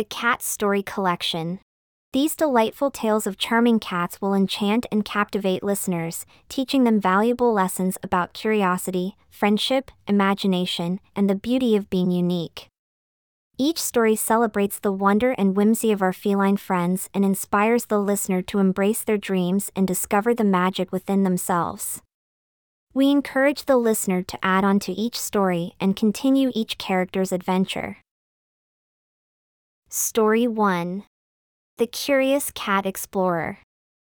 The Cat Story Collection. These delightful tales of charming cats will enchant and captivate listeners, teaching them valuable lessons about curiosity, friendship, imagination, and the beauty of being unique. Each story celebrates the wonder and whimsy of our feline friends and inspires the listener to embrace their dreams and discover the magic within themselves. We encourage the listener to add on to each story and continue each character's adventure. Story 1 The Curious Cat Explorer.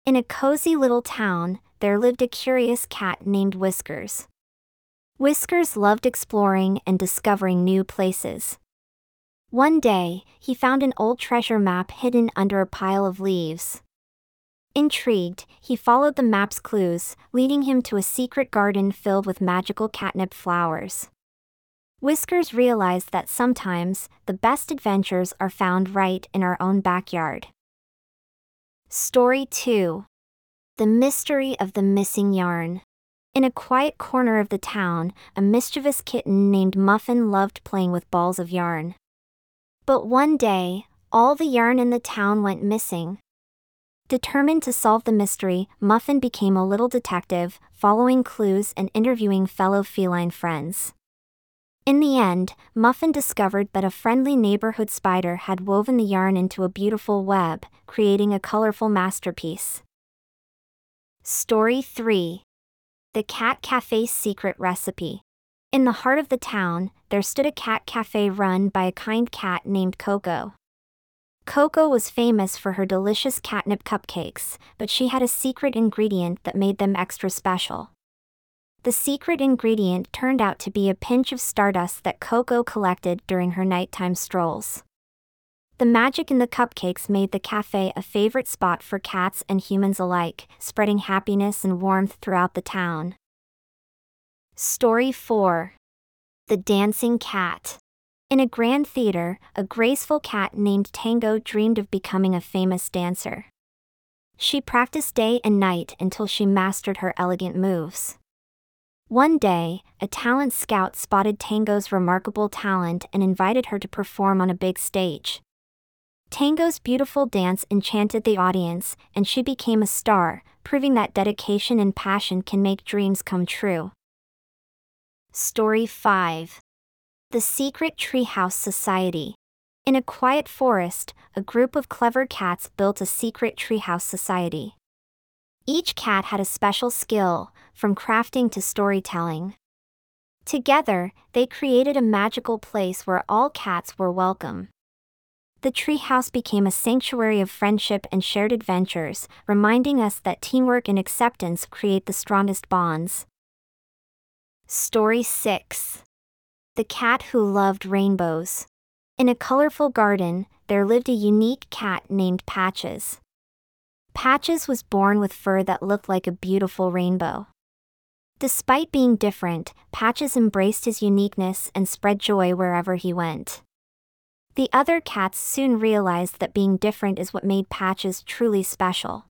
In a cozy little town, there lived a curious cat named Whiskers. Whiskers loved exploring and discovering new places. One day, he found an old treasure map hidden under a pile of leaves. Intrigued, he followed the map's clues, leading him to a secret garden filled with magical catnip flowers. Whiskers realized that sometimes, the best adventures are found right in our own backyard. Story 2 The Mystery of the Missing Yarn. In a quiet corner of the town, a mischievous kitten named Muffin loved playing with balls of yarn. But one day, all the yarn in the town went missing. Determined to solve the mystery, Muffin became a little detective, following clues and interviewing fellow feline friends. In the end, Muffin discovered that a friendly neighborhood spider had woven the yarn into a beautiful web, creating a colorful masterpiece. Story 3 The Cat Cafe's Secret Recipe in the heart of the town, there stood a cat cafe run by a kind cat named Coco. Coco was famous for her delicious catnip cupcakes, but she had a secret ingredient that made them extra special. The secret ingredient turned out to be a pinch of stardust that Coco collected during her nighttime strolls. The magic in the cupcakes made the cafe a favorite spot for cats and humans alike, spreading happiness and warmth throughout the town. Story 4 The Dancing Cat. In a grand theater, a graceful cat named Tango dreamed of becoming a famous dancer. She practiced day and night until she mastered her elegant moves. One day, a talent scout spotted Tango's remarkable talent and invited her to perform on a big stage. Tango's beautiful dance enchanted the audience, and she became a star, proving that dedication and passion can make dreams come true. Story 5 The Secret Treehouse Society. In a quiet forest, a group of clever cats built a secret treehouse society. Each cat had a special skill, from crafting to storytelling. Together, they created a magical place where all cats were welcome. The treehouse became a sanctuary of friendship and shared adventures, reminding us that teamwork and acceptance create the strongest bonds. Story 6 The Cat Who Loved Rainbows. In a colorful garden, there lived a unique cat named Patches. Patches was born with fur that looked like a beautiful rainbow. Despite being different, Patches embraced his uniqueness and spread joy wherever he went. The other cats soon realized that being different is what made Patches truly special.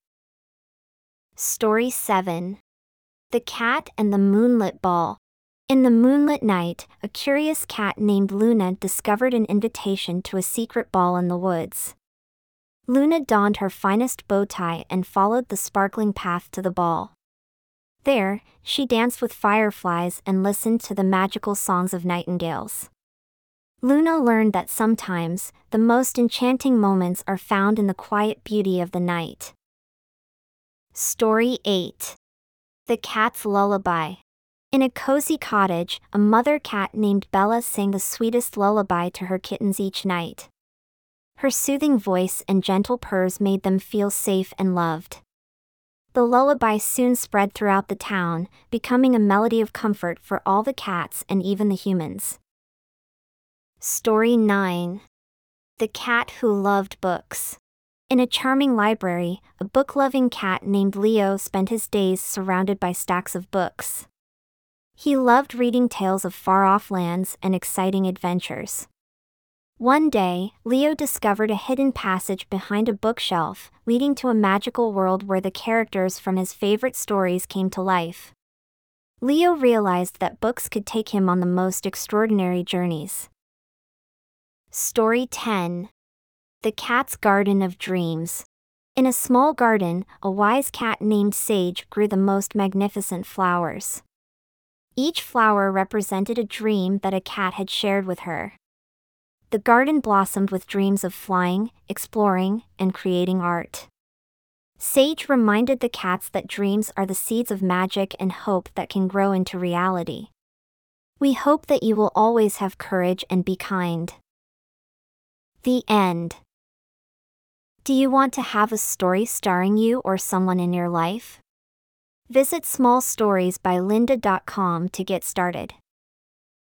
Story 7 The Cat and the Moonlit Ball. In the moonlit night, a curious cat named Luna discovered an invitation to a secret ball in the woods. Luna donned her finest bow tie and followed the sparkling path to the ball. There, she danced with fireflies and listened to the magical songs of nightingales. Luna learned that sometimes, the most enchanting moments are found in the quiet beauty of the night. Story 8 The Cat's Lullaby in a cozy cottage, a mother cat named Bella sang the sweetest lullaby to her kittens each night. Her soothing voice and gentle purrs made them feel safe and loved. The lullaby soon spread throughout the town, becoming a melody of comfort for all the cats and even the humans. Story 9 The Cat Who Loved Books. In a charming library, a book loving cat named Leo spent his days surrounded by stacks of books. He loved reading tales of far off lands and exciting adventures. One day, Leo discovered a hidden passage behind a bookshelf, leading to a magical world where the characters from his favorite stories came to life. Leo realized that books could take him on the most extraordinary journeys. Story 10 The Cat's Garden of Dreams. In a small garden, a wise cat named Sage grew the most magnificent flowers. Each flower represented a dream that a cat had shared with her. The garden blossomed with dreams of flying, exploring, and creating art. Sage reminded the cats that dreams are the seeds of magic and hope that can grow into reality. We hope that you will always have courage and be kind. The end. Do you want to have a story starring you or someone in your life? Visit smallstoriesbylynda.com to get started.